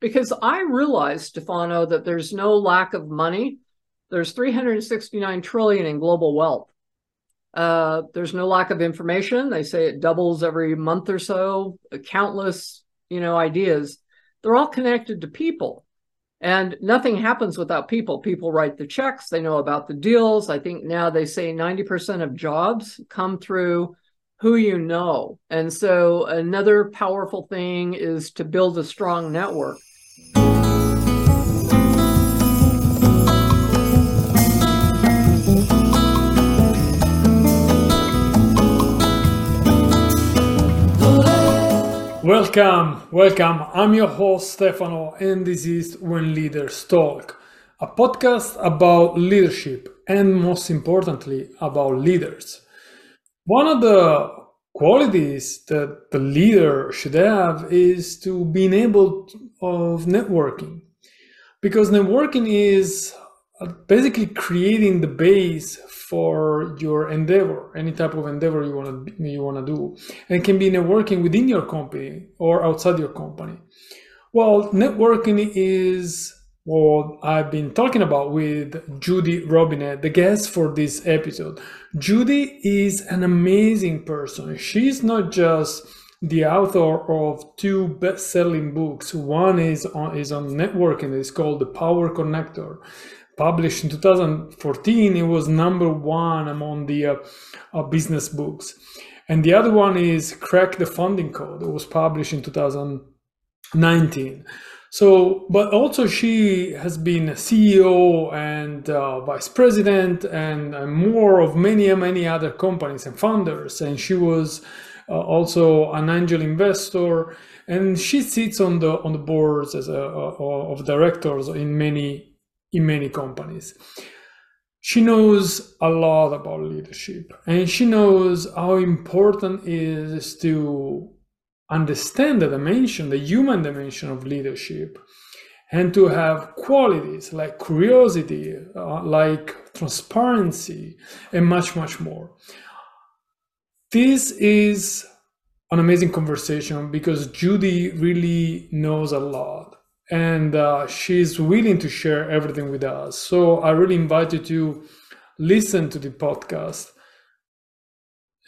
because I realize, Stefano, that there's no lack of money. There's 369 trillion in global wealth. Uh, there's no lack of information. They say it doubles every month or so. Countless, you know, ideas. They're all connected to people. And nothing happens without people. People write the checks, they know about the deals. I think now they say 90% of jobs come through who you know. And so another powerful thing is to build a strong network. Welcome, welcome. I'm your host Stefano, and this is When Leaders Talk, a podcast about leadership and, most importantly, about leaders. One of the qualities that the leader should have is to be able of networking, because networking is basically creating the base for your endeavor, any type of endeavor you want to you want to do, and it can be networking within your company or outside your company. Well, networking is what I've been talking about with Judy Robinett, the guest for this episode. Judy is an amazing person. She's not just the author of two best-selling books. One is on is on networking. It's called The Power Connector published in 2014, it was number one among the uh, uh, business books. And the other one is Crack the Funding Code. It was published in 2019. So, but also she has been CEO and uh, vice president and, and, more of many, many other companies and founders. And she was uh, also an angel investor. And she sits on the on the boards as a, of directors in many in many companies. She knows a lot about leadership and she knows how important it is to understand the dimension, the human dimension of leadership, and to have qualities like curiosity, uh, like transparency, and much, much more. This is an amazing conversation because Judy really knows a lot and uh, she's willing to share everything with us. So I really invite you to listen to the podcast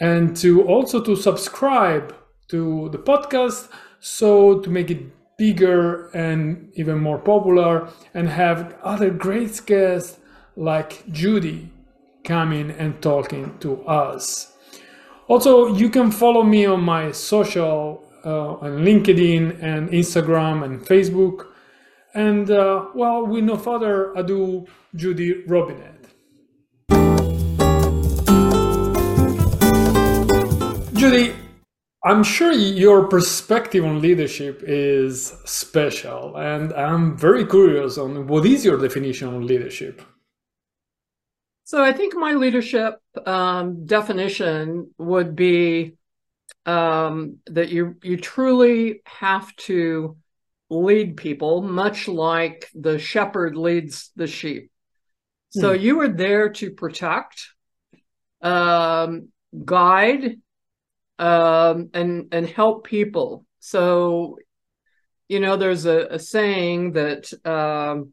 and to also to subscribe to the podcast so to make it bigger and even more popular and have other great guests like Judy coming and talking to us. Also, you can follow me on my social uh, on LinkedIn and Instagram and Facebook and uh, well, with no further ado, Judy Robinett. Judy, I'm sure your perspective on leadership is special, and I'm very curious on what is your definition of leadership. So I think my leadership um, definition would be um, that you you truly have to lead people, much like the shepherd leads the sheep. So hmm. you are there to protect, um, guide, um, and and help people. So, you know, there's a, a saying that um,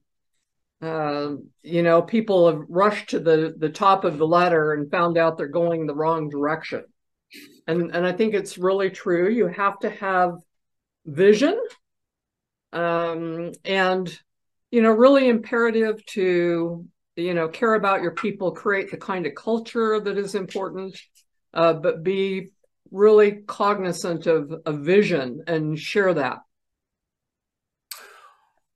uh, you know people have rushed to the the top of the ladder and found out they're going the wrong direction, and and I think it's really true. You have to have vision um, and you know really imperative to you know care about your people create the kind of culture that is important uh, but be really cognizant of a vision and share that.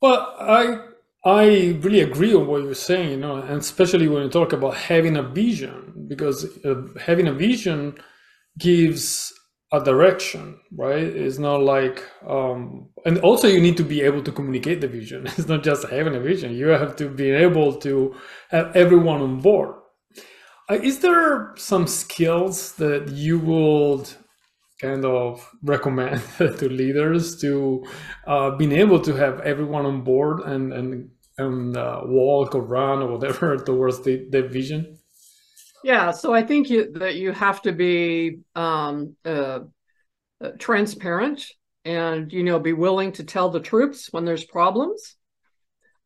Well i i really agree on what you're saying you know and especially when you talk about having a vision because uh, having a vision gives a direction, right? It's not like, um, and also you need to be able to communicate the vision. It's not just having a vision. You have to be able to have everyone on board. Uh, is there some skills that you would kind of recommend to leaders to uh, being able to have everyone on board and and and uh, walk or run or whatever towards the, the vision? Yeah, so I think you, that you have to be um, uh, uh, transparent. and you know be willing to tell the troops when there's problems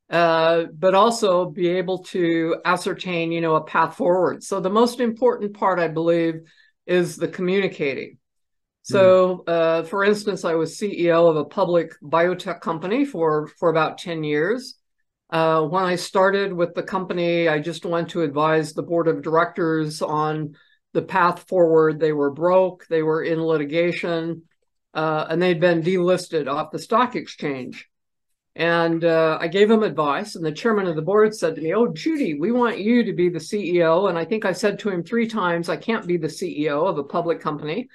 uh, but also be able to ascertain you know a path forward so the most important part i believe is the communicating so mm. uh, for instance i was ceo of a public biotech company for for about 10 years uh, when i started with the company i just went to advise the board of directors on the path forward they were broke they were in litigation uh, and they'd been delisted off the stock exchange. And uh, I gave him advice, and the chairman of the board said to me, Oh, Judy, we want you to be the CEO. And I think I said to him three times, I can't be the CEO of a public company.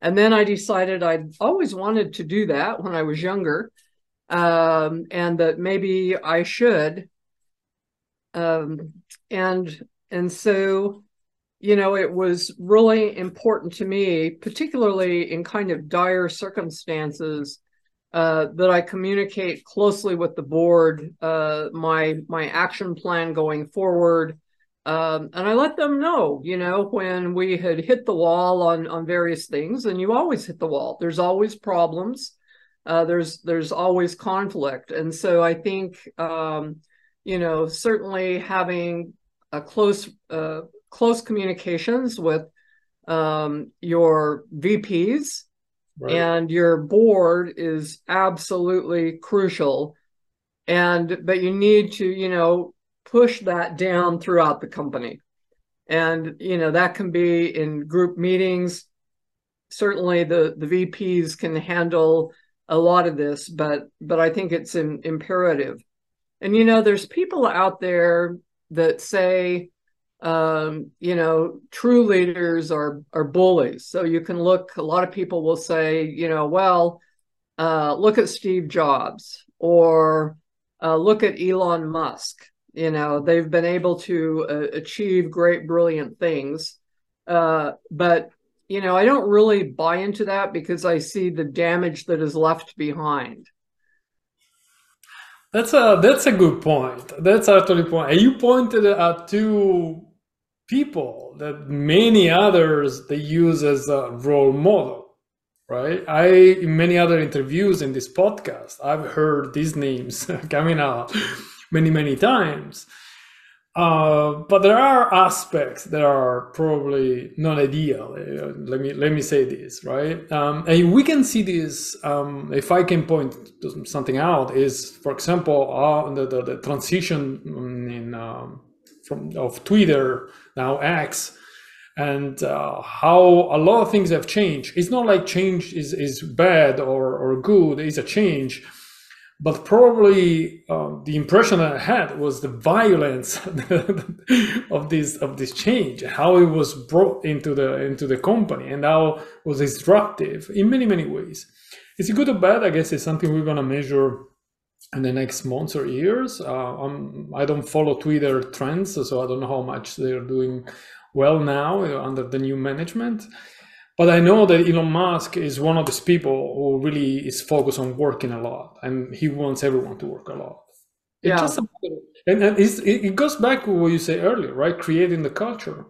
And then I decided I'd always wanted to do that when I was younger, um, and that maybe I should. Um, and and so you know, it was really important to me, particularly in kind of dire circumstances, uh, that I communicate closely with the board, uh, my my action plan going forward, um, and I let them know, you know, when we had hit the wall on on various things, and you always hit the wall. There's always problems. Uh, there's there's always conflict, and so I think, um, you know, certainly having a close uh, close communications with um, your VPs right. and your board is absolutely crucial. And but you need to, you know, push that down throughout the company. And you know, that can be in group meetings. Certainly the the VPs can handle a lot of this, but but I think it's in, imperative. And you know, there's people out there that say, um, you know, true leaders are are bullies. So you can look. A lot of people will say, you know, well, uh, look at Steve Jobs or uh, look at Elon Musk. You know, they've been able to uh, achieve great, brilliant things. Uh, but you know, I don't really buy into that because I see the damage that is left behind. That's a that's a good point. That's actually point. And you pointed at two people that many others they use as a role model right i in many other interviews in this podcast i've heard these names coming out many many times uh, but there are aspects that are probably not ideal. Uh, let me let me say this right, um, and we can see this. Um, if I can point something out, is for example uh, the, the, the transition in um, from of Twitter now X, and uh, how a lot of things have changed. It's not like change is is bad or or good. It's a change, but probably uh, the impression I had was the violence of this of this change, how it was brought into the into the company, and how was disruptive in many many ways. Is it good or bad? I guess it's something we're gonna measure in the next months or years. Uh, I don't follow Twitter trends, so I don't know how much they're doing well now uh, under the new management. But I know that Elon Musk is one of these people who really is focused on working a lot, and he wants everyone to work a lot. It yeah. Just, and, and it goes back to what you say earlier, right? Creating the culture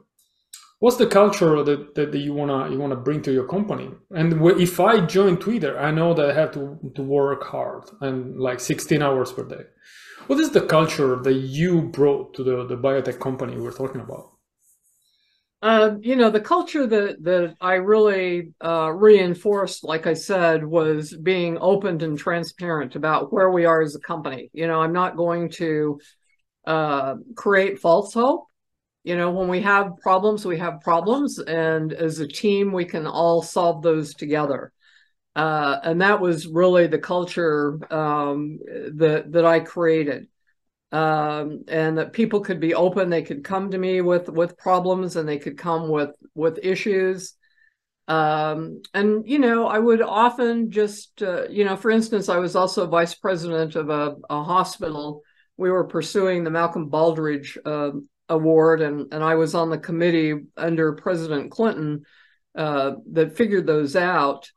what's the culture that, that, you wanna you wanna bring to your company and if i join twitter i know that i have to, to work hard and like 16 hours per day what is the culture that you brought to the, the biotech company we're talking about uh, you know the culture that that i really uh, reinforced like i said was being open and transparent about where we are as a company. You know i'm not going to uh, create false hope. You know when we have problems we have problems and as a team we can all solve those together. Uh, and that was really the culture um, that that I created, um, and that people could be open. They could come to me with with problems, and they could come with with issues. Um, and you know, I would often just, uh, you know, for instance, I was also vice president of a, a hospital. We were pursuing the Malcolm Baldrige uh, award, and and I was on the committee under President Clinton uh, that figured those out.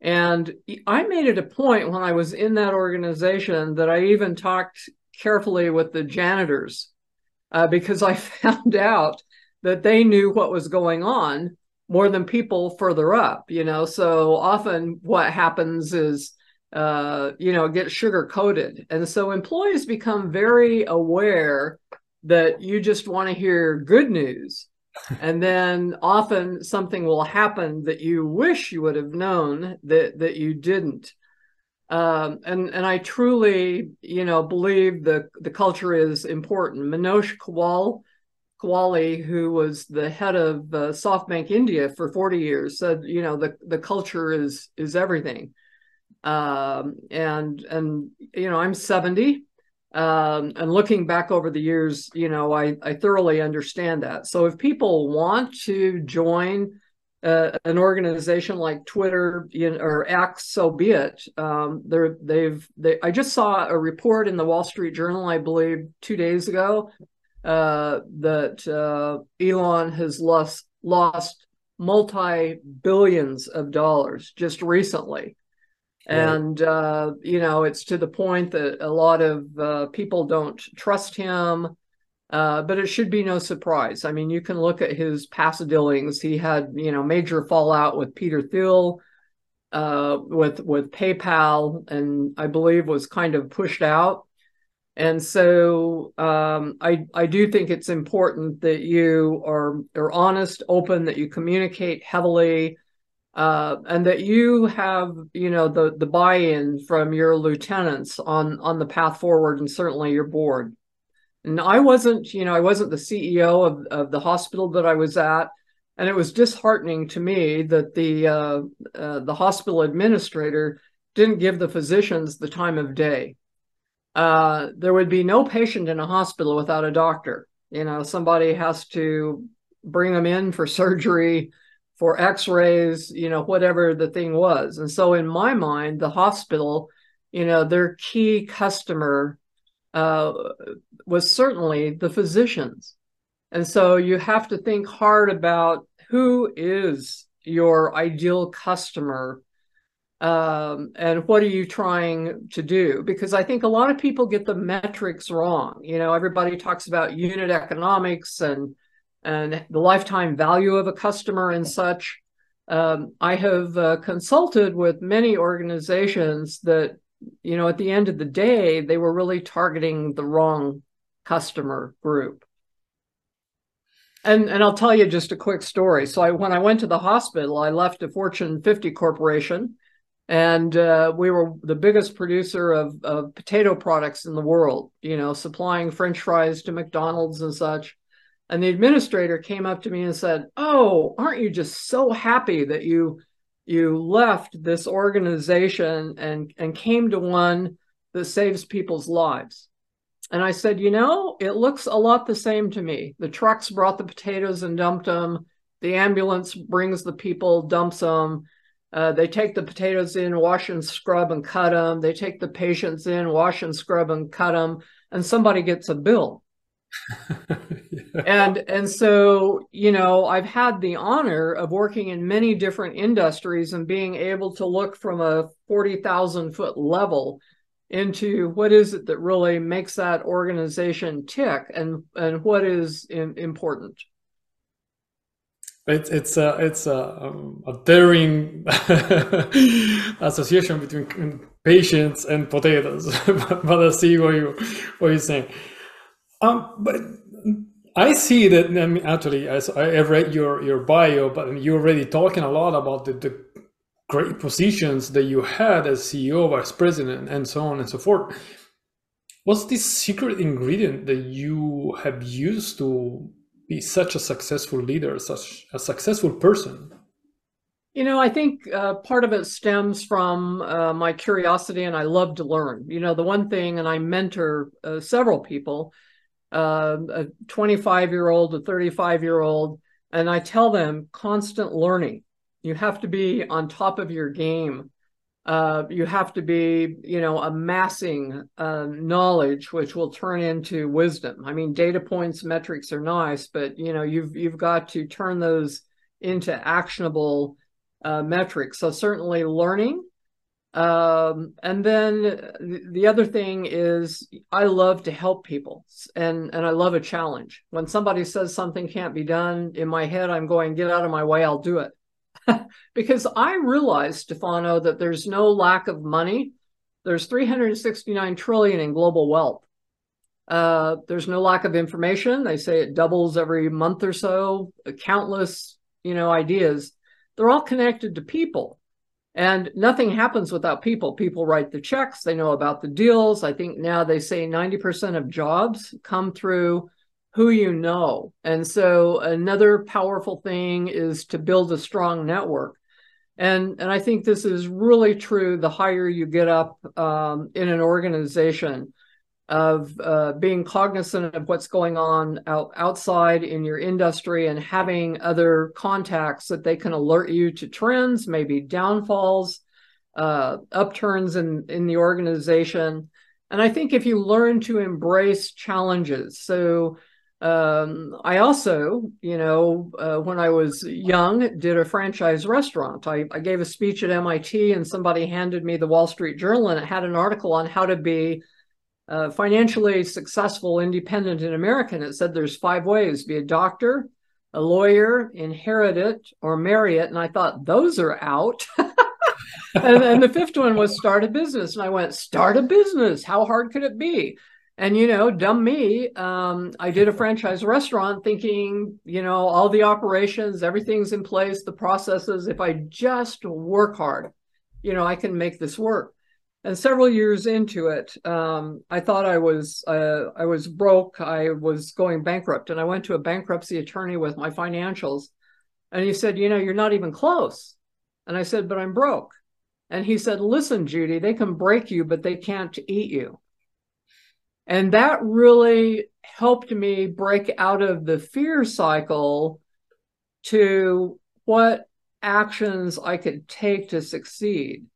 And I made it a point when I was in that organization that I even talked carefully with the janitors uh, because I found out that they knew what was going on more than people further up, you know. So often what happens is, uh, you know, get sugar coated. And so employees become very aware that you just want to hear good news. and then often something will happen that you wish you would have known that that you didn't. Um, and and I truly, you know, believe the the culture is important. Manoj Kawal Kawali, who was the head of uh, SoftBank India for 40 years, said, you know, the, the culture is is everything. Um, and and you know, I'm 70, um, and looking back over the years, you know, I I thoroughly understand that. So if people want to join uh, an organization like Twitter you know, or X, so be it. Um, they're, they've they. I just saw a report in the Wall Street Journal, I believe, two days ago uh, that uh, Elon has lost lost multi billions of dollars just recently. And uh, you know, it's to the point that a lot of uh, people don't trust him. Uh, but it should be no surprise. I mean, you can look at his past dealings. He had, you know, major fallout with Peter Thiel, uh, with with PayPal, and I believe was kind of pushed out. And so um, I I do think it's important that you are are honest, open, that you communicate heavily, uh, and that you have you know the the buy-in from your lieutenants on on the path forward, and certainly your board. And I wasn't you know I wasn't the CEO of of the hospital that I was at, and it was disheartening to me that the uh, uh, the hospital administrator didn't give the physicians the time of day uh, there would be no patient in a hospital without a doctor. You know, somebody has to bring them in for surgery, for x rays, you know, whatever the thing was. And so, in my mind, the hospital, you know, their key customer uh, was certainly the physicians. And so, you have to think hard about who is your ideal customer um, and what are you trying to do? Because I think a lot of people get the metrics wrong. You know, everybody talks about unit economics and and the lifetime value of a customer and such. Um, I have uh, consulted with many organizations that, you know, at the end of the day, they were really targeting the wrong customer group. And and I'll tell you just a quick story. So I, when I went to the hospital, I left a Fortune 50 corporation and uh, we were the biggest producer of, of potato products in the world you know supplying french fries to mcdonald's and such and the administrator came up to me and said oh aren't you just so happy that you you left this organization and and came to one that saves people's lives. And i said you know it looks a lot the same to me. The trucks brought the potatoes and dumped them the ambulance brings the people dumps them uh, they take the potatoes in, wash and scrub and cut them. They take the patients in, wash and scrub and cut them, and somebody gets a bill. yeah. And and so you know I've had the honor of working in many different industries and being able to look from a forty thousand foot level into what is it that really makes that organization tick and and what is in, important. It's it's a it's a, um, a daring association between patients and potatoes, but I see what you what you're saying. Um, but I see that. I mean, actually, I, I read your your bio, but you're already talking a lot about the, the great positions that you had as CEO, vice president, and so on and so forth. What's the secret ingredient that you have used to be such a successful leader, such a successful person? You know, I think uh, part of it stems from uh, my curiosity, and I love to learn. You know, the one thing, and I mentor uh, several people, uh, a 25 year old, a 35 year old, and I tell them constant learning. You have to be on top of your game uh, you have to be, you know, amassing uh, knowledge, which will turn into wisdom. I mean, data points, metrics are nice, but you know, you've you've got to turn those into actionable uh, metrics. So certainly, learning Um, and then the other thing is I love to help people and, and I love a challenge. When somebody says something can't be done in my head, I'm going, get out of my way, I'll do it. because I realize, Stefano, that there's no lack of money. There's 369 trillion in global wealth. Uh, there's no lack of information. They say it doubles every month or so. Countless, you know, ideas. They're all connected to people. And nothing happens without people. People write the checks, they know about the deals. I think now they say 90% of jobs come through who you know. And so another powerful thing is to build a strong network. And, and I think this is really true the higher you get up um, in an organization of uh, being cognizant of what's going on out, outside in your industry and having other contacts that they can alert you to trends, maybe downfalls, uh, upturns in, in the organization. And I think if you learn to embrace challenges, so um, I also, you know, uh, when I was young, did a franchise restaurant. I, I gave a speech at MIT, and somebody handed me the Wall Street Journal, and it had an article on how to be uh, financially successful, independent. And it said there's five ways: be a doctor, a lawyer, inherit it, or marry it. And I thought those are out. and, and the fifth one was start a business. And I went, start a business. How hard could it be? And you know, dumb me, um, I did a franchise restaurant thinking, you know, all the operations, everything's in place, the processes. If I just work hard, you know, I can make this work. And several years into it, um, I thought I was uh, I was broke. I was going bankrupt, and I went to a bankruptcy attorney with my financials, and he said, "You know, you're not even close." And I said, "But I'm broke." And he said, "Listen, Judy, they can break you, but they can't eat you." And that really helped me break out of the fear cycle to what actions I could take to succeed.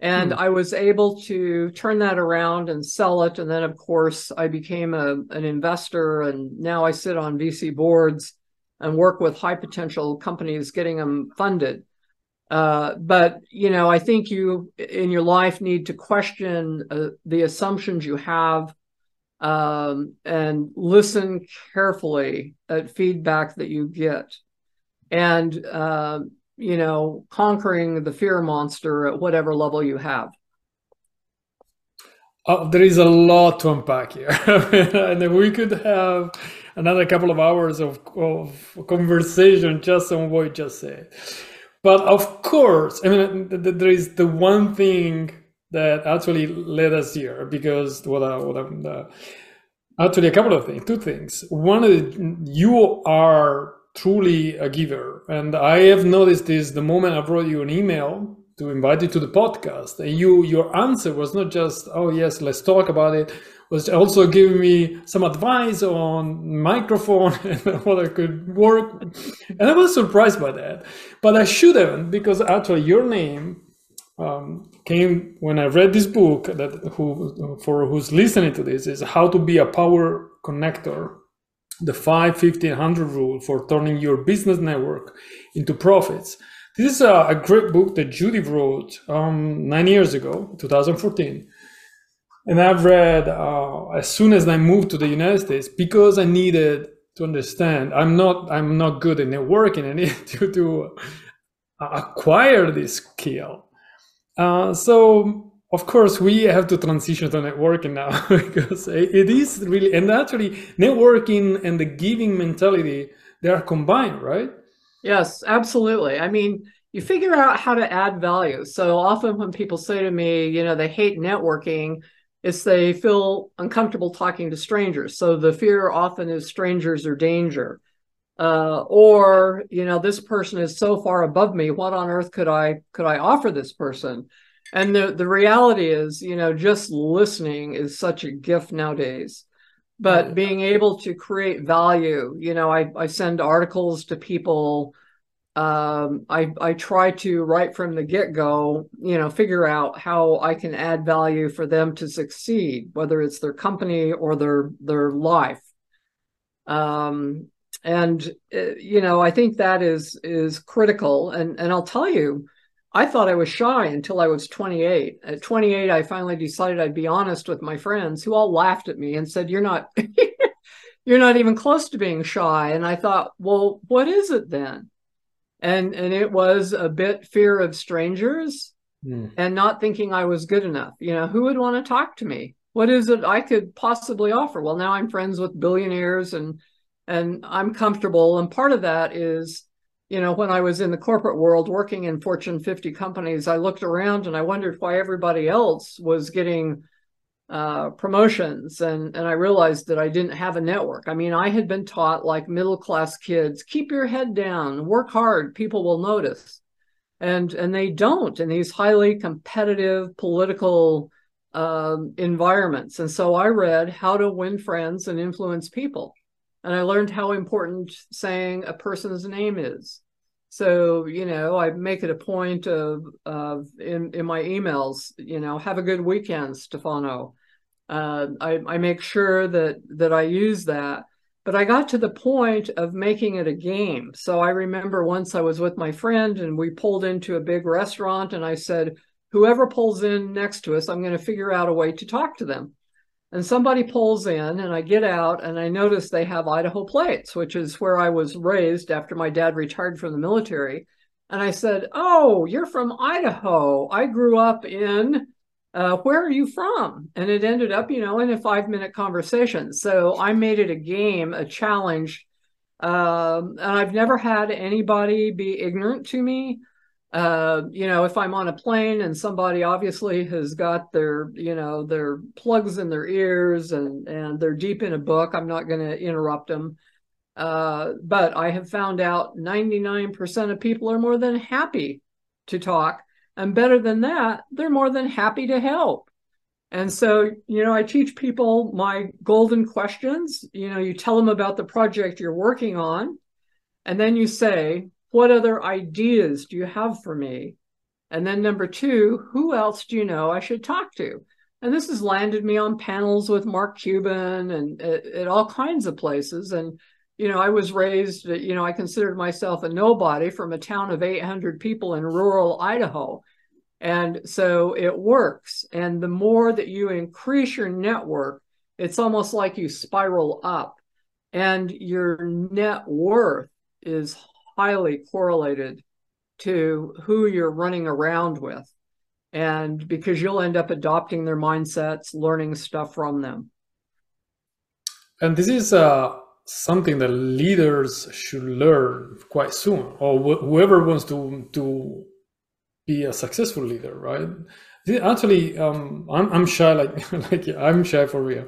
And hmm. I was able to turn that around and sell it. And then, of course, I became a, an investor. And now I sit on VC boards and work with high potential companies, getting them funded. Uh, but you know, I think you in your life need to question uh, the assumptions you have um, and listen carefully at feedback that you get and uh, you know conquering the fear monster at whatever level you have. Oh, there is a lot to unpack here. And we could have another couple of hours of, of conversation just on what you just said. But of course i mean there is the one thing that actually led us here because what, I, what I'm, uh, actually a couple of things, two things. One is you are truly a giver, and I have noticed this the moment I wrote you an email to invite you to the podcast, and you your answer was not just oh yes let's talk about it was also giving me some advice on microphone and what I could work. And I was surprised by that. But I shouldn't because actually your name um, came when I read this book that who for who's listening to this is how to be a power connector, the 5, 100 rule for turning your business network into profits. This is a, a great book that Judy wrote um, nine years ago, 2014. And I've read uh, as soon as I moved to the United States because I needed to understand. I'm not I'm not good at networking. I need to, to acquire this skill uh, so of course we have to transition to networking now because it is really and actually networking and the giving mentality they are combined right? Yes absolutely. I mean you figure out how to add value. So often when people say to me you know they hate networking it's they feel uncomfortable talking to strangers. So the fear often is strangers or danger. Uh, or you know this person is so far above me what on earth could i could i offer this person and the the reality is you know just listening is such a gift nowadays. But being able to create value you know i i send articles to people. Um, I, I try to right from the get go, you know, figure out how I can add value for them to succeed, whether it's their company or their their life. Um, and uh, you know i think that is is critical. And and i'll tell you I thought I was shy until I was 28. At 28, I finally decided I'd be honest with my friends who all laughed at me and said, You're not you're not even close to being shy. And I thought, well, what is it then? And and it was a bit fear of strangers mm. and not thinking I was good enough. You know, who would want to talk to me? What is it I could possibly offer? Well, now I'm friends with billionaires and and I'm comfortable. And part of that is you know, when I was in the corporate world working in Fortune 50 companies, I looked around and I wondered why everybody else was getting uh, promotions. And, and I realized that I didn't have a network. I mean, I had been taught like middle class kids keep your head down, work hard, people will notice. And, and they don't in these highly competitive political uh, environments. And so I read How to Win Friends and Influence People. And I learned how important saying a person's name is. So, you know, I make it a point of, of in, in my emails, you know, have a good weekend, Stefano. Uh, I, I make sure that that I use that. But I got to the point of making it a game. So I remember once I was with my friend and we pulled into a big restaurant and I said, whoever pulls in next to us, I'm going to figure out a way to talk to them and somebody pulls in and I get out and I notice they have Idaho plates, which is where I was raised after my dad retired from the military. And I said, Oh, you're from Idaho. I grew up in, uh, where are you from? And it ended up, you know, in a five minute conversation. So I made it a game, a challenge. Um, and I've never had anybody be ignorant to me uh, you know, if I'm on a plane and somebody obviously has got their, you know, their plugs in their ears and and they're deep in a book, I'm not going to interrupt them. Uh, but I have found out 99% of people are more than happy to talk, and better than that, they're more than happy to help. And so, you know, I teach people my golden questions. You know, you tell them about the project you're working on, and then you say, what other ideas do you have for me? And then number two, who else do you know I should talk to? And this has landed me on panels with Mark Cuban and at, at all kinds of places. And, you know, I was raised, uh, you know, I considered myself a nobody from a town of 800 people in rural Idaho. And so it works. And the more that you increase your network, it's almost like you spiral up and your net worth is highly correlated to who you're running around with. And because you'll end up adopting their mindsets, learning stuff from them. And this is uh, something that leaders should learn quite soon, or wh- whoever wants to, to be a successful leader, right? Actually, um, I'm, I'm shy, like, like I'm shy for real.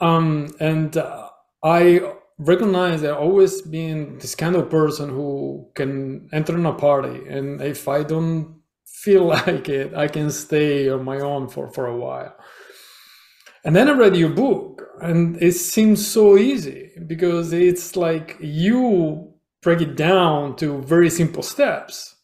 Um, and uh, I recognize that always being this kind of person who can enter in a party and if i don't feel like it i can stay on my own for for a while and then i read your book and it seems so easy because it's like you break it down to very simple steps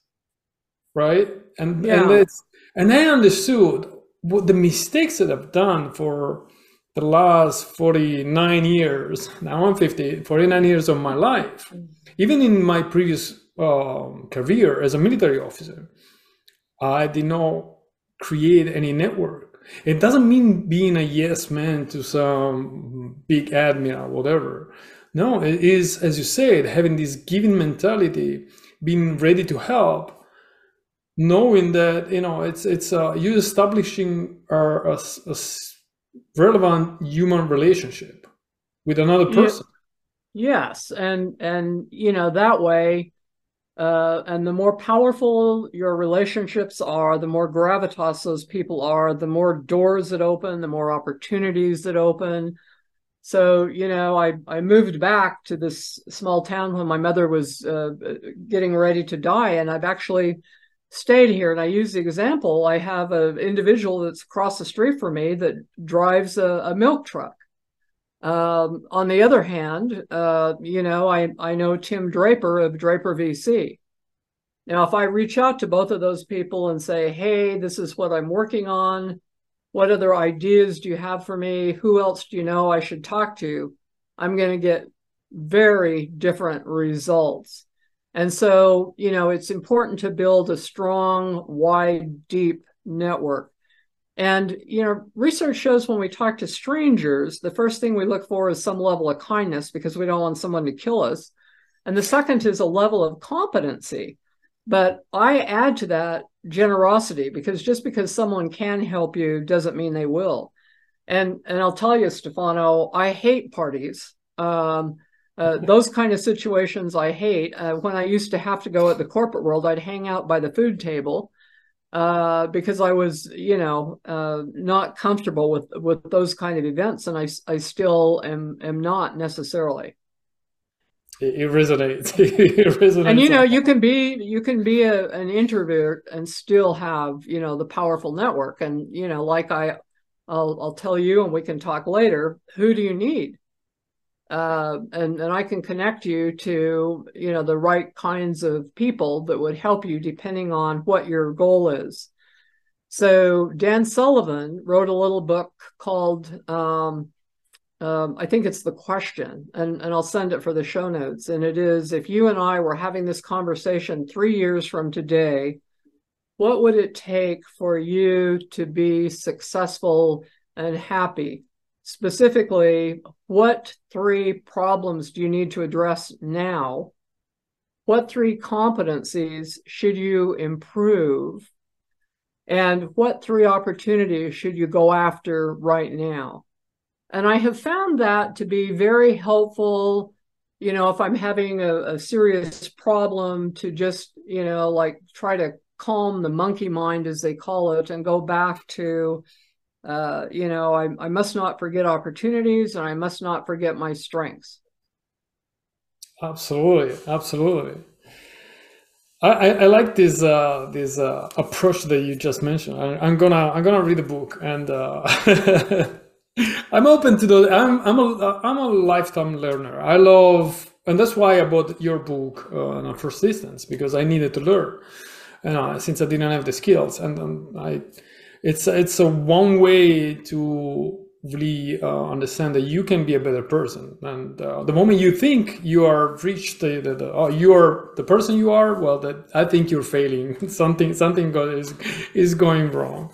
right and yeah. and it's and i understood what the mistakes that i've done for the last 49 years, now I'm 50, 49 years of my life, even in my previous um, career as a military officer, I did not create any network. It doesn't mean being a yes man to some big admiral, whatever. No, it is, as you said, having this giving mentality, being ready to help, knowing that you know it's it's uh, you establishing a, a, a relevant human relationship with another person. Yes, and and you know that way, uh, and the more powerful your relationships are, the more gravitas those people are, the more doors that open, the more opportunities that open. So you know, I I moved back to this small town when my mother was uh, getting ready to die, and I've actually stayed here and I use the example, I have an individual that's across the street from me that drives a, a milk truck. Um, on the other hand, uh, you know, I, I know Tim Draper of Draper VC. Now, if I reach out to both of those people and say, hey, this is what I'm working on, what other ideas do you have for me? Who else do you know I should talk to? I'm going to get very different results And so, you know, it's important to build a strong, wide, deep network. And, you know, research shows when we talk to strangers, the first thing we look for is some level of kindness because we don't want someone to kill us. And the second is a level of competency. But I add to that generosity because just because someone can help you doesn't mean they will. And and I'll tell you, Stefano, I hate parties. Um, uh, those kind of situations I hate. Uh, when I used to have to go at the corporate world, I'd hang out by the food table uh, because I was, you know, uh, not comfortable with with those kind of events, and I I still am am not necessarily. It, it resonates. it resonates. And you know, you can be you can be a, an introvert and still have you know the powerful network, and you know, like I, I'll I'll tell you, and we can talk later. Who do you need? Uh, and and I can connect you to you know the right kinds of people that would help you depending on what your goal is. So Dan Sullivan wrote a little book called um, um, I think it's the question, and and I'll send it for the show notes. And it is if you and I were having this conversation three years from today, what would it take for you to be successful and happy? Specifically what three problems do you need to address now? What three competencies should you improve? And what three opportunities should you go after right now? And I have found that to be very helpful. You know, if I'm having a, a serious problem, to just, you know, like try to calm the monkey mind, as they call it, and go back to uh, you know, I, I must not forget opportunities and I must not forget my strengths. Absolutely, absolutely. I, I, like this uh, this uh, approach that you just mentioned. I, am gonna I'm gonna read the book and uh, I'm open to the. I'm I'm a I'm a lifetime learner. I love and that's why I bought your book uh, on persistence because I needed to learn, and uh, since I didn't have the skills and um, I it's it's a one way to really uh, understand that you can be a better person. And uh, the moment you think you are reached the, the, the oh, you are the person you are well that i think you're failing. Something something is is going wrong.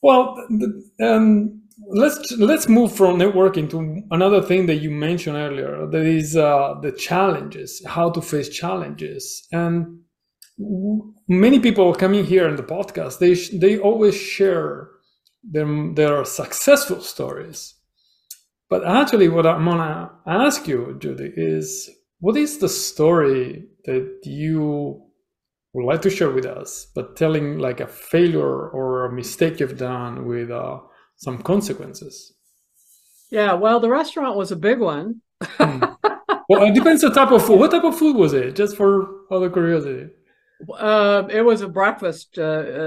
Well um, let's let's move from networking to another thing that you mentioned earlier that is uh, the challenges how to face challenges. And many people coming here in the podcast they they always share their their successful stories. But actually what i'm gonna ask you judy is what is the story that you would like to share with us but telling like a failure or a mistake you've done with uh, some consequences? Yeah well the restaurant was a big one. Hmm. well it depends the type of food. What type of food was it? Just for other curiosity uh, it was a breakfast, uh,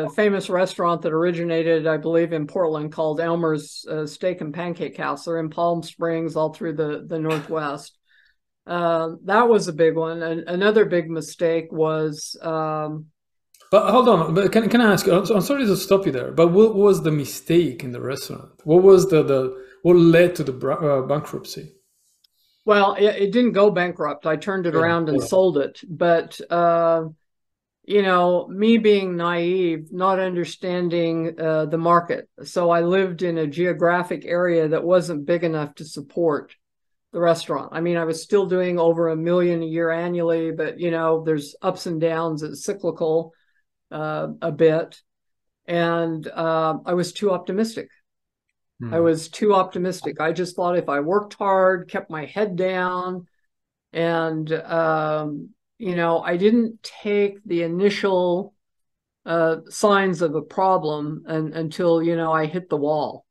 a famous restaurant that originated, I believe, in Portland called Elmer's uh, Steak and Pancake House. They're in Palm Springs, all through the the Northwest. Uh, that was a big one. And another big mistake was. Um, but hold on, but can, can I ask? I'm sorry to stop you there. But what was the mistake in the restaurant? What was the the what led to the uh, bankruptcy? Well, it, it, didn't go bankrupt. I turned it yeah, around and yeah. sold it, but uh, you know, me being naive, not understanding uh, the market. So I lived in a geographic area that wasn't big enough to support the restaurant. I mean, I was still doing over a million a year annually, but you know, there's ups and downs. It's cyclical uh, a bit, and uh, I was too optimistic. Hmm. I was too optimistic. I just thought if I worked hard, kept my head down, and um, you know, I didn't take the initial uh, signs of a problem and, until, you know, I hit the wall.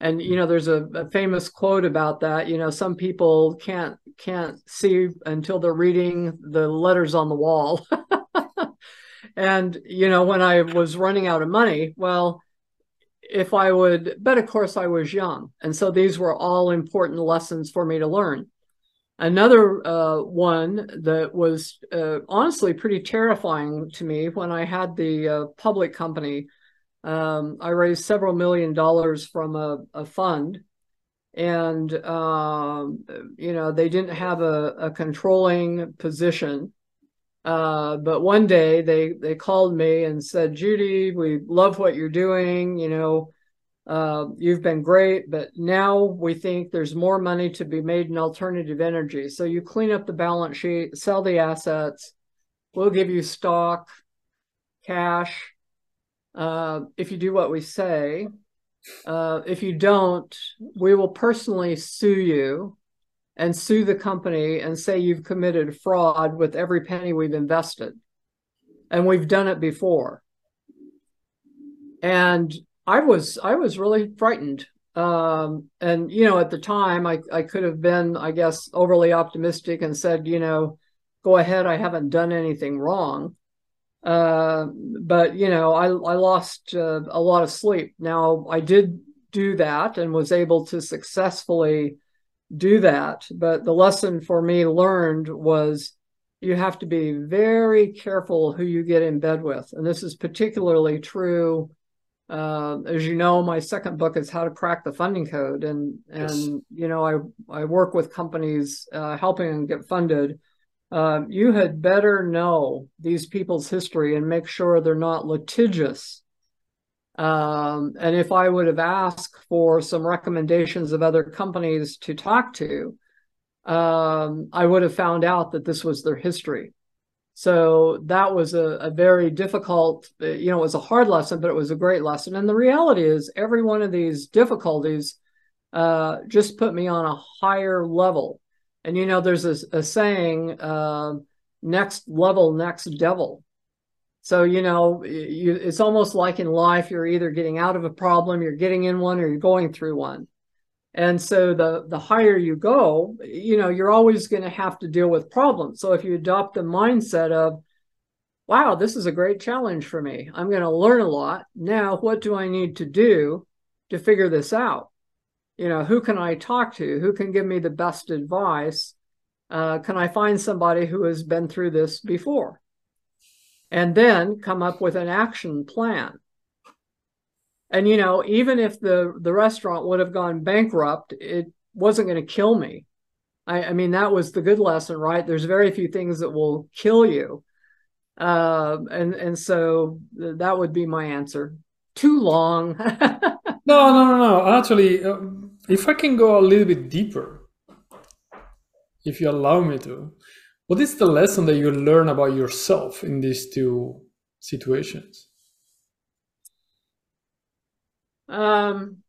And, you know, there's a, a famous quote about that. You know, some people can't can't see until they're reading the letters on the wall. and, you know, when I was running out of money, well, if I would, but of course I was young. And so these were all important lessons for me to learn. Another uh, one that was uh, honestly pretty terrifying to me when I had the uh, public company. Um, I raised several million dollars from a, a fund, and um, you know they didn't have a, a controlling position. Uh, but one day they they called me and said, Judy, we love what you're doing. You know, uh, you've been great, but now we think there's more money to be made in alternative energy. So you clean up the balance sheet, sell the assets. We'll give you stock, cash, uh, if you do what we say. Uh, if you don't, we will personally sue you and sue the company and say you've committed fraud with every penny we've invested. And we've done it before. And I was I was really frightened. Um, and you know, at the time I, I could have been, I guess, overly optimistic and said, you know, go ahead, I haven't done anything wrong. Uh, but you know, I I lost uh, a lot of sleep. Now I did do that and was able to successfully do that. But the lesson for me learned was you have to be very careful who you get in bed with, and this is particularly true. Uh, as you know, my second book is how to crack the funding code, and and yes. you know I I work with companies uh, helping them get funded uh, you had better know these people's history and make sure they're not litigious. Um, and if I would have asked for some recommendations of other companies to talk to, um, I would have found out that this was their history. So that was a, a, very difficult, you know, it was a hard lesson, but it was a great lesson. And the reality is, every one of these difficulties uh, just put me on a higher level and you know, there's a, a saying, uh, next level, next devil. So, you know, you, it's almost like in life, you're either getting out of a problem, you're getting in one, or you're going through one. And so the, the higher you go, you know, you're always going to have to deal with problems. So if you adopt the mindset of, wow, this is a great challenge for me. I'm going to learn a lot. Now, what do I need to do to figure this out? you know who can i talk to who can give me the best advice uh, can i find somebody who has been through this before and then come up with an action plan and you know even if the the restaurant would have gone bankrupt it wasn't going to kill me. I, I, mean that was the good lesson right? There's very few things that will kill you. Uh, and and so that would be my answer. Too long. No, no, no, no. Actually, uh, if I can go a little bit deeper, if you allow me to, what is the lesson that you learn about yourself in these two situations? Um,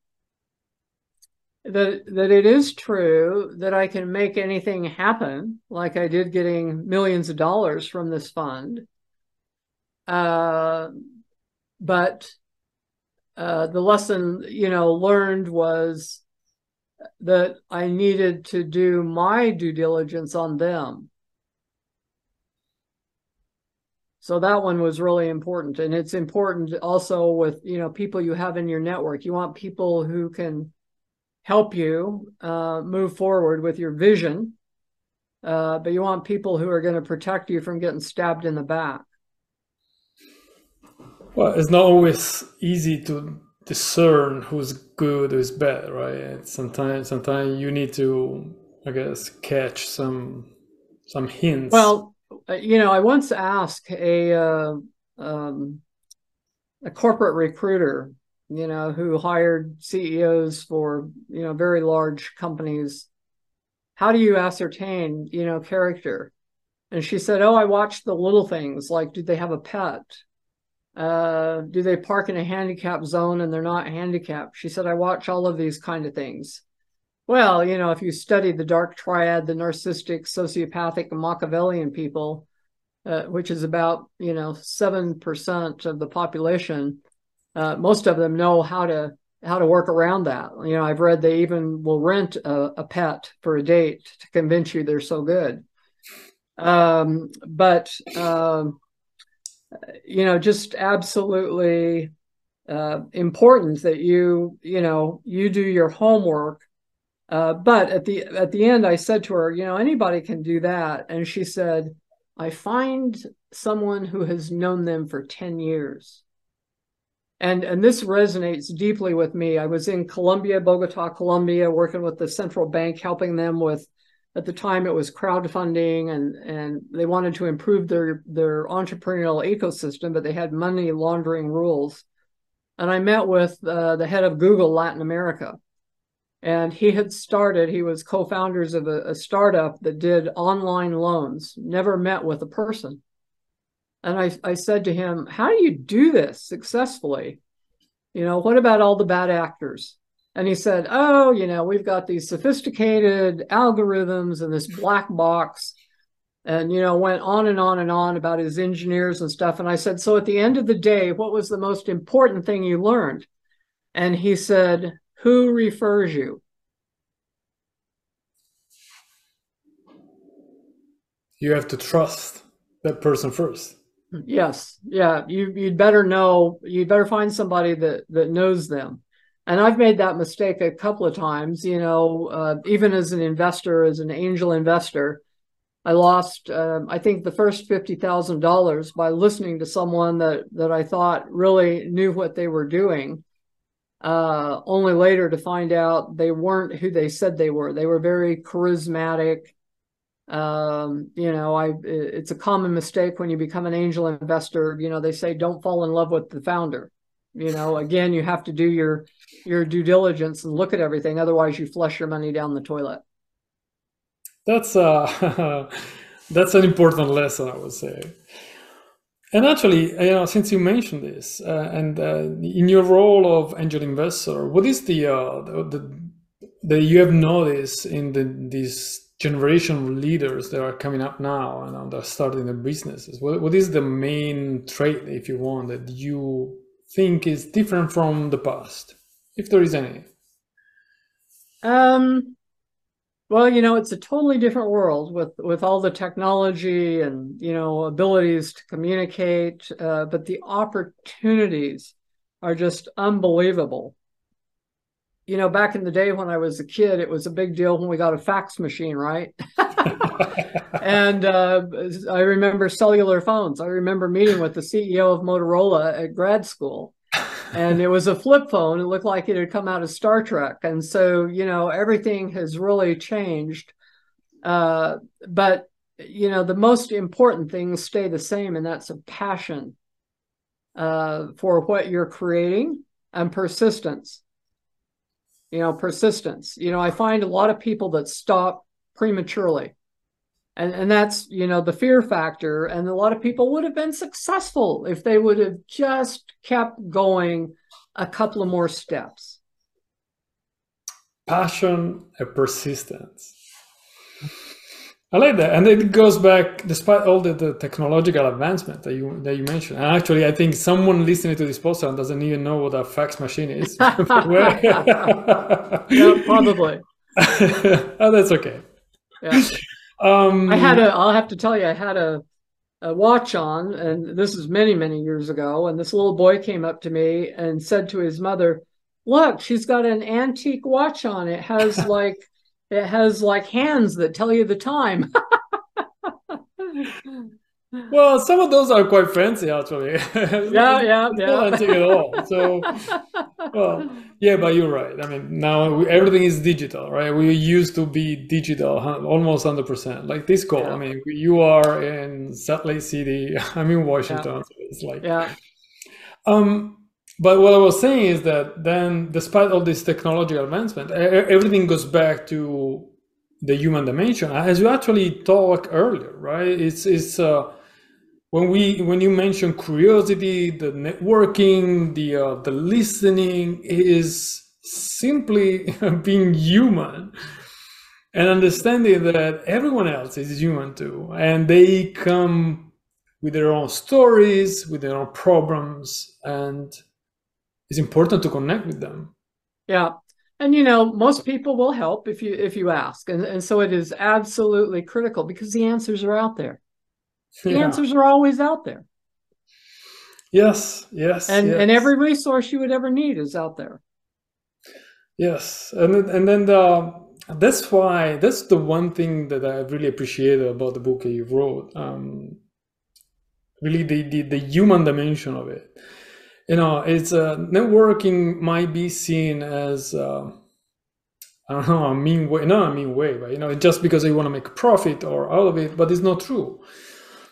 that that it is true that I can make anything happen, like I did getting millions of dollars from this fund. Uh, but uh, the lesson you know learned was that I needed to do my due diligence on them. So that one was really important, and it's important also with you know people you have in your network. You want people who can help you uh, move forward with your vision, uh, but you want people who are going to protect you from getting stabbed in the back. Well, it's not always easy to discern who's good, who's bad, right? Sometimes, sometimes you need to, I guess, catch some some hints. Well, you know, I once asked a uh, um, a corporate recruiter, you know, who hired CEOs for you know very large companies, how do you ascertain you know character? And she said, "Oh, I watch the little things, like do they have a pet? Uh, do they park in a handicap zone and they're not handicapped? She said, I watch all of these kind of things. Well, you know, if you study the dark triad, the narcissistic, sociopathic, and Machiavellian people, uh, which is about, you know, 7% of the population, uh, most of them know how to how to work around that. You know, I've read they even will rent a, a pet for a date to convince you they're so good. Um, but um, you know, just absolutely uh, important that you, you know, you do your homework. Uh, but at the at the end, I said to her, you know, anybody can do that, and she said, I find someone who has known them for ten years. And, and this resonates deeply with me. I was in Colombia, Bogota, Colombia, working with the central bank, helping them with at the time it was crowdfunding and and they wanted to improve their their entrepreneurial ecosystem but they had money laundering rules and i met with uh, the head of google latin america and he had started he was co-founders of a, a startup that did online loans never met with a person and I, I said to him how do you do this successfully you know what about all the bad actors and he said, Oh, you know, we've got these sophisticated algorithms and this black box. And, you know, went on and on and on about his engineers and stuff. And I said, So at the end of the day, what was the most important thing you learned? And he said, Who refers you? You have to trust that person first. Yes. Yeah. You you'd better know, you'd better find somebody that that knows them and I've made that mistake a couple of times. You know, uh, even as an investor, as an angel investor, I lost, uh, I think, the first fifty thousand dollars by listening to someone that that I thought really knew what they were doing. Uh, only later to find out they weren't who they said they were. They were very charismatic. Um, you know, I it's a common mistake when you become an angel investor. You know, they say don't fall in love with the founder you know again you have to do your your due diligence and look at everything otherwise you flush your money down the toilet that's uh that's an important lesson i would say and actually you know since you mentioned this uh, and uh, in your role of angel investor what is the uh the, that you have noticed in the these generation of leaders that are coming up now and they're starting their businesses what, what is the main trait if you want that you think is different from the past, if there is any? Um, well, you know, it's a totally different world with with all the technology and you know abilities to communicate, uh, but the opportunities are just unbelievable. You know, back in the day when I was a kid, it was a big deal when we got a fax machine, right? and uh, I remember cellular phones. I remember meeting with the CEO of Motorola at grad school. And it was a flip phone. It looked like it had come out of Star Trek. And so, you know, everything has really changed. Uh, but, you know, the most important things stay the same, and that's a passion uh, for what you're creating and persistence. You know, persistence. You know, I find a lot of people that stop prematurely and and that's you know the fear factor and a lot of people would have been successful if they would have just kept going a couple of more steps passion and persistence I like that, and it goes back despite all the, the technological advancement that you that you mentioned. And actually, I think someone listening to this podcast doesn't even know what a fax machine is. yeah, probably. oh, that's okay. Yeah. Um, I had a. I'll have to tell you, I had a, a watch on, and this is many, many years ago. And this little boy came up to me and said to his mother, "Look, she's got an antique watch on. It has like, it has like hands that tell you the time." Well, some of those are quite fancy, actually. Yeah, yeah, yeah. Not at all. So, well, yeah, but you're right. I mean, now we, everything is digital, right? We used to be digital, almost hundred percent. Like this call. Yeah. I mean, you are in Salt Lake City. I'm in Washington. Yeah. So it's like, yeah. Um, but what I was saying is that then, despite all this technological advancement, everything goes back to the human dimension, as you actually talked earlier, right? It's it's. Uh, when we when you mention curiosity the networking the uh, the listening is simply being human and understanding that everyone else is human too. And they come with their own stories with their own problems and it's important to connect with them. Yeah. And you know most people will help if you if you ask. And, and so it is absolutely critical because the answers are out there the yeah. answers are always out there. Yes, yes. And yes. and every resource you would ever need is out there. Yes. And then, and then the that's why that's the one thing that I really appreciated about the book that you wrote. Um, really the, the the human dimension of it. You know, it's uh, networking might be seen as uh, I don't know, a mean way, not a mean way, but you know, just because they want to make a profit or all of it, but it's not true.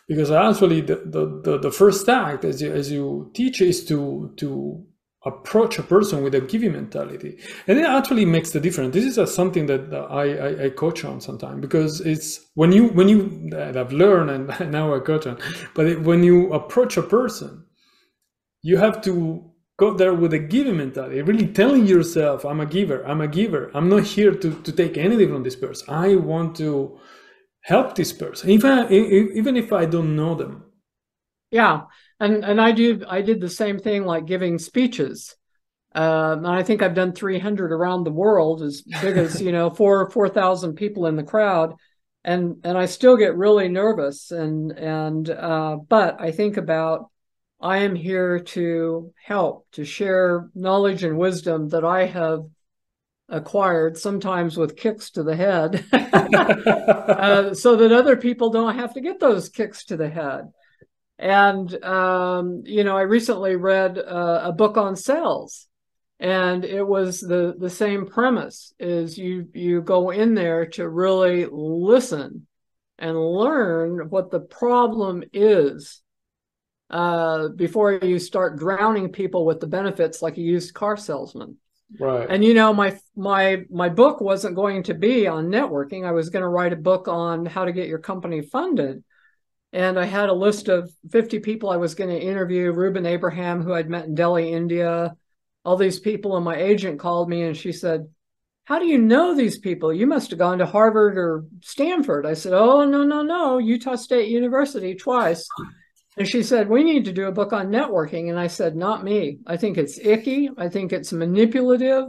Because actually the, the, the, the first act as you, as you teach is to, to approach a person with a giving mentality. And it actually makes the difference. This is a, something that uh, I, I, I, coach on sometimes because it's when you, when you, I've learned and now I coach on, but it, when you approach a person, you have to go there with a giving mentality, really telling yourself, I'm a giver, I'm a giver. I'm not here to, to take anything from this person. I want to help this person, even, even if I don't know them. Yeah. And, and I do, I did the same thing like giving speeches. Um, and I think I've done 300 around the world as big as, you know, four, 4,000 people in the crowd. And, and I still get really nervous and, and, uh, but I think about, I am here to help, to share knowledge and wisdom that I have acquired, sometimes with kicks to the head, uh, so that other people don't have to get those kicks to the head. And, um, you know, I recently read uh, a book on sales and it was the, the same premise is you, you go in there to really listen and learn what the problem is uh, before you start drowning people with the benefits like a used car salesman. Right. And you know, my my my book wasn't going to be on networking. I was going to write a book on how to get your company funded. And I had a list of 50 people I was going to interview, Reuben Abraham, who I'd met in Delhi, India, all these people. And my agent called me and she said, How do you know these people? You must have gone to Harvard or Stanford. I said, Oh, no, no, no, Utah State University twice. And she said, We need to do a book on networking. And I said, Not me. I think it's icky. I think it's manipulative,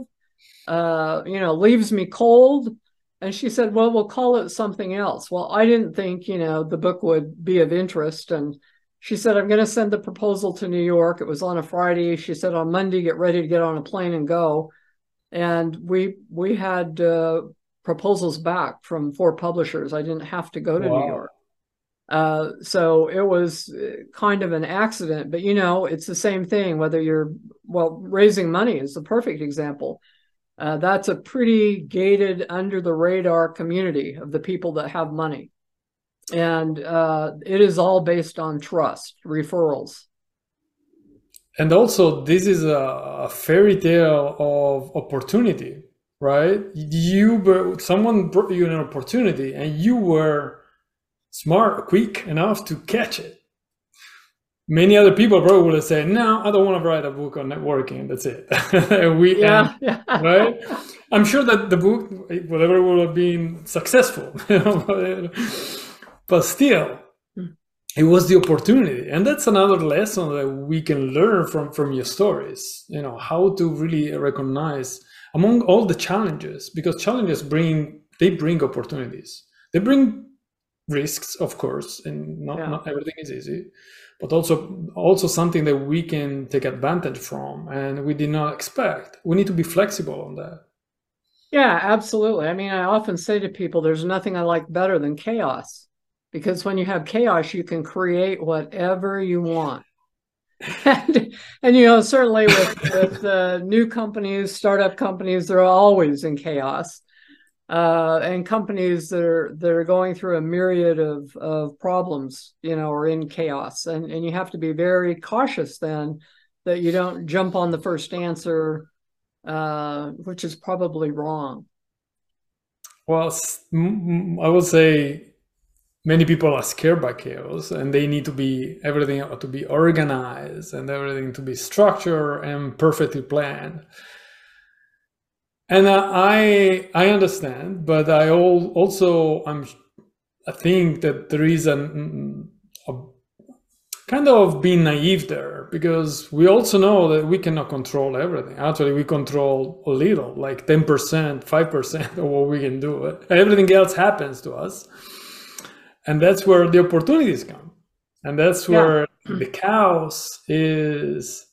uh, you know, leaves me cold. And she said, Well, we'll call it something else. Well, I didn't think, you know, the book would be of interest. And she said, I'm going to send the proposal to New York. It was on a Friday. She said, On Monday, get ready to get on a plane and go. And we we had uh, proposals back from four publishers. I didn't have to go to wow. New York. Uh, so it was uh, kind of an accident, but you know, it's the same thing, whether you're, well, raising money is the perfect example. Uh, that's a pretty gated under the radar community of the people that have money. And uh, it is all based on trust, referrals. And also, this is a, a fairy tale of opportunity, right? You, someone brought you an opportunity and you were smart, quick enough to catch it. Many other people probably would say, "No, I don't want to write a book on networking. That's it." we, yeah, yeah. right. I'm sure that the book, whatever, would have been successful, but still, hmm. it was the opportunity, and that's another lesson that we can learn from from your stories. You know how to really recognize among all the challenges, because challenges bring they bring opportunities. They bring risks, of course, and not, yeah. not everything is easy, but also also something that we can take advantage from and we did not expect. We need to be flexible on that. Yeah, absolutely. I mean, I often say to people, there's nothing I like better than chaos because when you have chaos, you can create whatever you want. and, and you know, certainly with, with uh, new companies, startup companies, they're always in chaos uh, and companies that are that are going through a myriad of of problems, you know, are in chaos, and and you have to be very cautious then that you don't jump on the first answer, uh, which is probably wrong. Well, I would say many people are scared by chaos and they need to be everything to be organized and everything to be structured and perfectly planned and uh, I I understand, but I also I'm I think that there is an, a kind of being naive there because we also know that we cannot control everything. Actually, we control a little, like ten percent, five percent of what we can do. Everything else happens to us, and that's where the opportunities come, and that's where yeah. the chaos is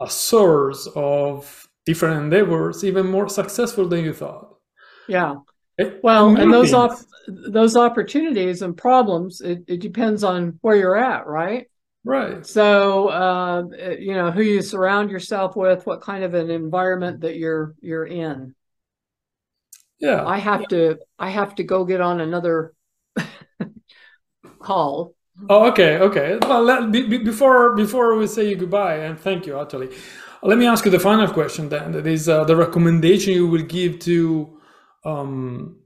a source of different endeavors even more successful than you thought. Yeah. Well, and those op- those opportunities and problems, it, it depends on where you're at, right? Right. So, uh, you know, who you surround yourself with, what kind of an environment that you're you're in. Yeah. I have to I have to go get on another call. Oh, okay, okay. Well, let, be, before before we say goodbye and thank you, actually, let me ask you the final question. Then that is uh, the recommendation you will give to um,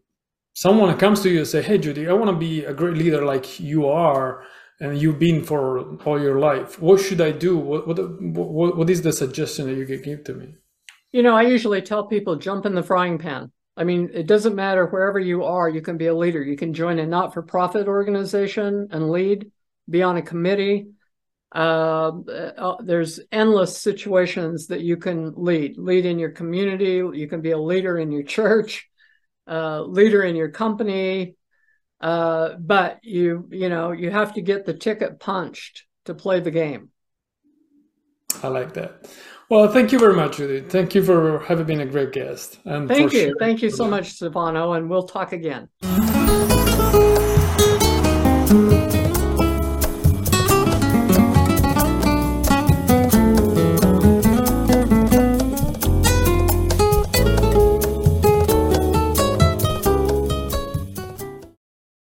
someone comes to you and say, "Hey, Judy, I want to be a great leader like you are, and you've been for all your life. What should I do? What what what, what is the suggestion that you could give to me?" You know, I usually tell people jump in the frying pan. I mean, it doesn't matter wherever you are, you can be a leader. You can join a not for profit organization and lead, be on a committee. Uh, uh, there's endless situations that you can lead. Lead in your community. You can be a leader in your church, uh, leader in your company. Uh, but you, you know, you have to get the ticket punched to play the game. I like that. Well, thank you very much, Judy. Thank you for having been a great guest. And thank you. Thank you so much, Stefano, and we'll talk again.